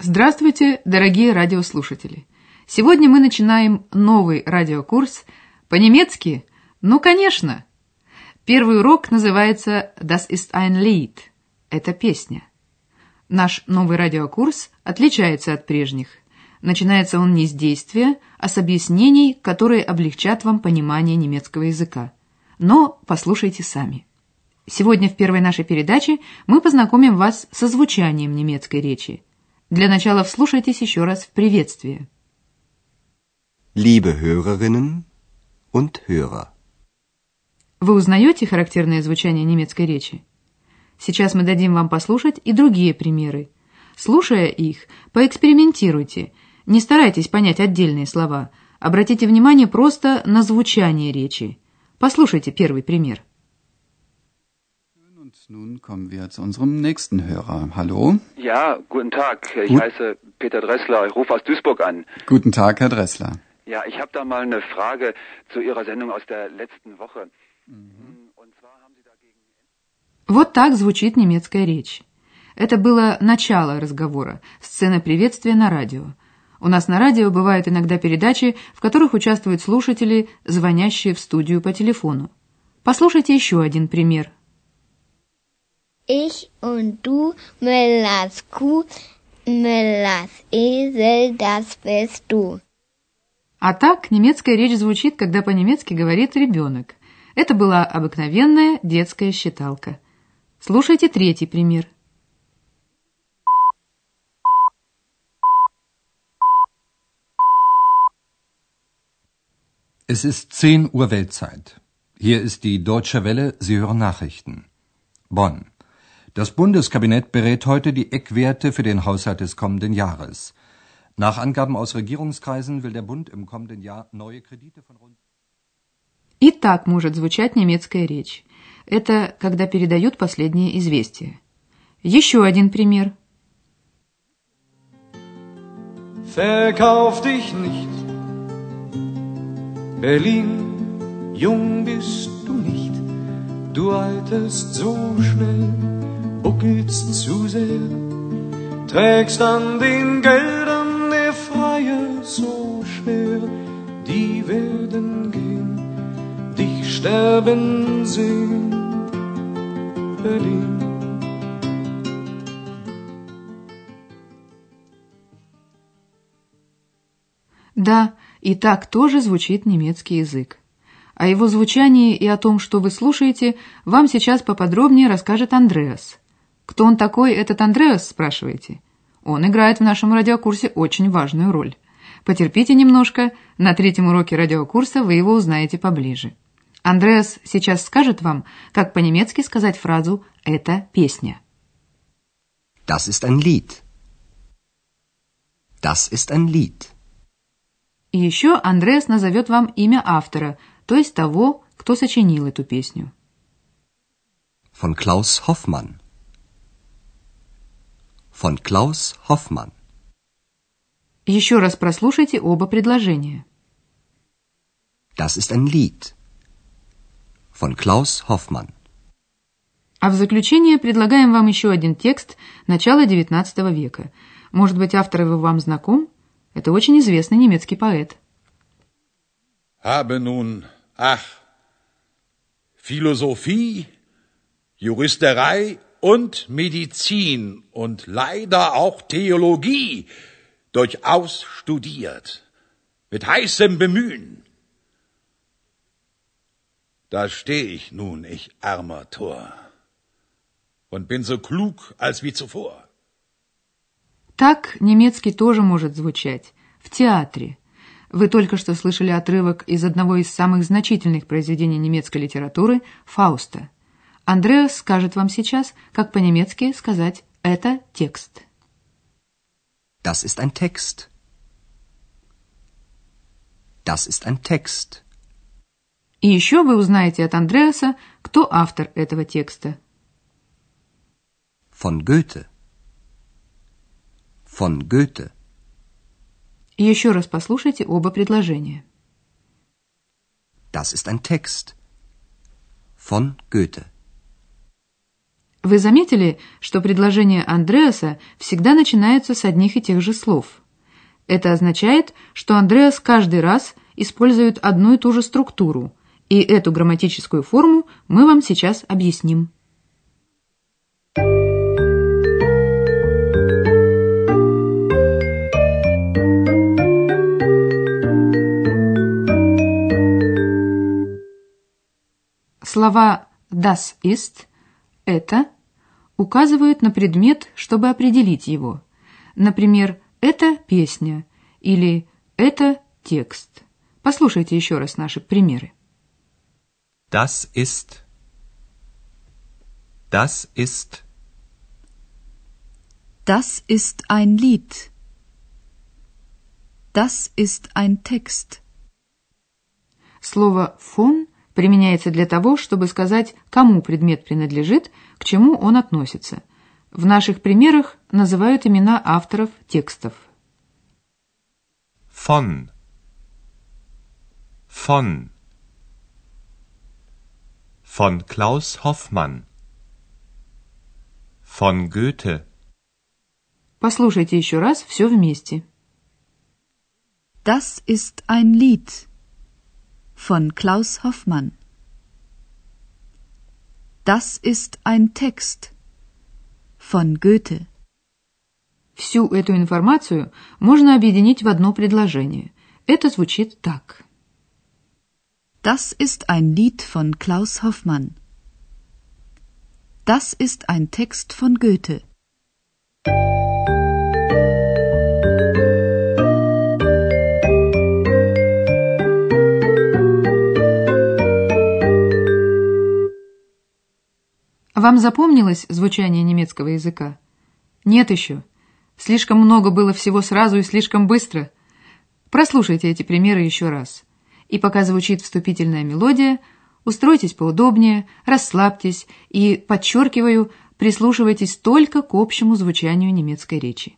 Здравствуйте, дорогие радиослушатели! Сегодня мы начинаем новый радиокурс по-немецки. Ну, конечно! Первый урок называется «Das ist ein Lied» – это песня. Наш новый радиокурс отличается от прежних. Начинается он не с действия, а с объяснений, которые облегчат вам понимание немецкого языка. Но послушайте сами. Сегодня в первой нашей передаче мы познакомим вас со звучанием немецкой речи. Для начала вслушайтесь еще раз в приветствие. Liebe Hörerinnen und Hörer. Вы узнаете характерное звучание немецкой речи? Сейчас мы дадим вам послушать и другие примеры. Слушая их, поэкспериментируйте. Не старайтесь понять отдельные слова. Обратите внимание просто на звучание речи. Послушайте первый пример. Nun kommen wir zu unserem nächsten Hörer. Hallo? Ja, guten Tag. Ich Gut. heiße Peter Dressler. Ich rufe aus Duisburg an. Guten Tag, Herr Dressler. Ja, ich habe da mal eine Frage zu Ihrer Sendung aus der letzten Woche. Und zwar haben Sie dagegen. Вот так звучит немецкая речь. Это было начало разговора, сцена приветствия на радио. У нас на радио бывают иногда передачи, в которых участвуют слушатели, звонящие в студию по телефону. Послушайте еще один пример. Ich und du, Müllers Kuh, Müllers Esel, das bist du. А так немецкая речь звучит, когда по-немецки говорит ребенок. Это была обыкновенная детская считалка. Слушайте третий пример. Es ist 10 Uhr Weltzeit. Hier ist die Deutsche Welle, Sie hören Nachrichten. Bonn. Das Bundeskabinett berät heute die Eckwerte für den Haushalt des kommenden Jahres. Nach Angaben aus Regierungskreisen will der Bund im kommenden Jahr neue Kredite von rund И так может звучать немецкая речь. Это когда передают последние известия. Еще один пример. Verkauf dich nicht. Berlin, jung bist du nicht. Du alterst so schnell, Buckelst zu sehr. Trägst an den Geldern der Freier so schwer. Die werden gehen, dich sterben sehen. Berlin. Да, и так тоже звучит немецкий язык. О его звучании и о том, что вы слушаете, вам сейчас поподробнее расскажет Андреас. Кто он такой, этот Андреас, спрашиваете? Он играет в нашем радиокурсе очень важную роль. Потерпите немножко, на третьем уроке радиокурса вы его узнаете поближе. Андреас сейчас скажет вам, как по-немецки сказать фразу «это песня». Das ist ein Lied. Das ist ein Lied. И еще Андреас назовет вам имя автора, то есть того, кто сочинил эту песню. Von Klaus Hoffmann. Von Klaus Hoffmann. Еще раз прослушайте оба предложения. Das ist ein Lied. Von Klaus Hoffmann. А в заключение предлагаем вам еще один текст начала XIX века. Может быть, автор его вам знаком? Это очень известный немецкий поэт. Habe nun, ach, Philosophie, Juristerei und Medizin und leider auch Theologie durchaus studiert, mit heißem Bemühen. Da steh ich nun, ich armer Tor, und bin so klug als wie zuvor. Так немецкий тоже может звучать. В театре. Вы только что слышали отрывок из одного из самых значительных произведений немецкой литературы «Фауста». Андреас скажет вам сейчас, как по-немецки сказать «это текст». Das ist ein Text. Das ist ein Text. И еще вы узнаете от Андреаса, кто автор этого текста. Von Goethe. Von Goethe. И еще раз послушайте оба предложения. Das ist ein Text. Von Goethe. Вы заметили, что предложения Андреаса всегда начинаются с одних и тех же слов. Это означает, что Андреас каждый раз использует одну и ту же структуру, и эту грамматическую форму мы вам сейчас объясним. Слова «das ist» — «это» указывают на предмет, чтобы определить его. Например, «это песня» или «это текст». Послушайте еще раз наши примеры. Das ist. Das ist. Das ist ein Lied. Das ist ein Text. Слово «фон» применяется для того, чтобы сказать, кому предмет принадлежит, к чему он относится. В наших примерах называют имена авторов текстов. Von. Von. Von Klaus Hoffmann. Von Goethe. Послушайте еще раз все вместе. Das ist ein Lied von Klaus Hoffmann. Das ist ein Text von Goethe. Всю эту информацию можно объединить в одно предложение. Это звучит так. Das ist ein Lied von Klaus Hoffmann. Das ist ein Text von Goethe. Вам запомнилось звучание немецкого языка? Нет еще. Слишком много было всего сразу и слишком быстро. Прослушайте эти примеры еще раз. И пока звучит вступительная мелодия, устройтесь поудобнее, расслабьтесь и, подчеркиваю, прислушивайтесь только к общему звучанию немецкой речи.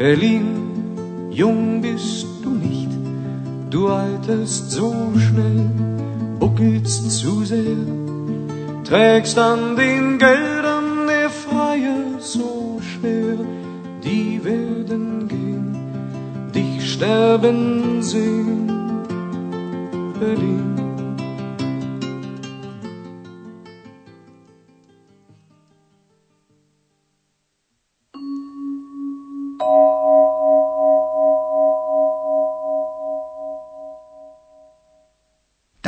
Berlin, jung bist du nicht, du alterst so schnell, buckelst zu sehr, trägst an den Geldern der Freie so schwer, die werden gehen, dich sterben sehen, Berlin.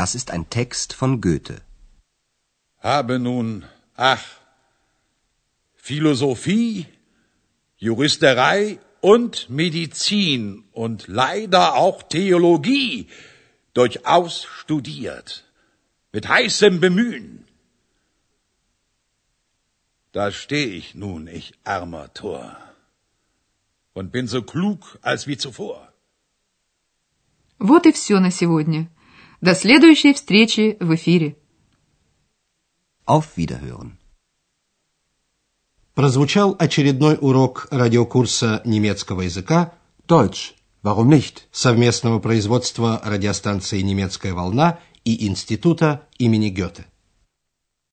Das ist ein Text von Goethe. Habe nun, ach, Philosophie, Juristerei und Medizin und leider auch Theologie durchaus studiert, mit heißem Bemühen. Da steh ich nun, ich armer Tor, und bin so klug als wie zuvor. Вот и все на сегодня. До следующей встречи в эфире. Auf Wiederhören. Прозвучал очередной урок радиокурса немецкого языка Deutsch. Warum nicht? совместного производства радиостанции «Немецкая волна» и Института имени Гёте.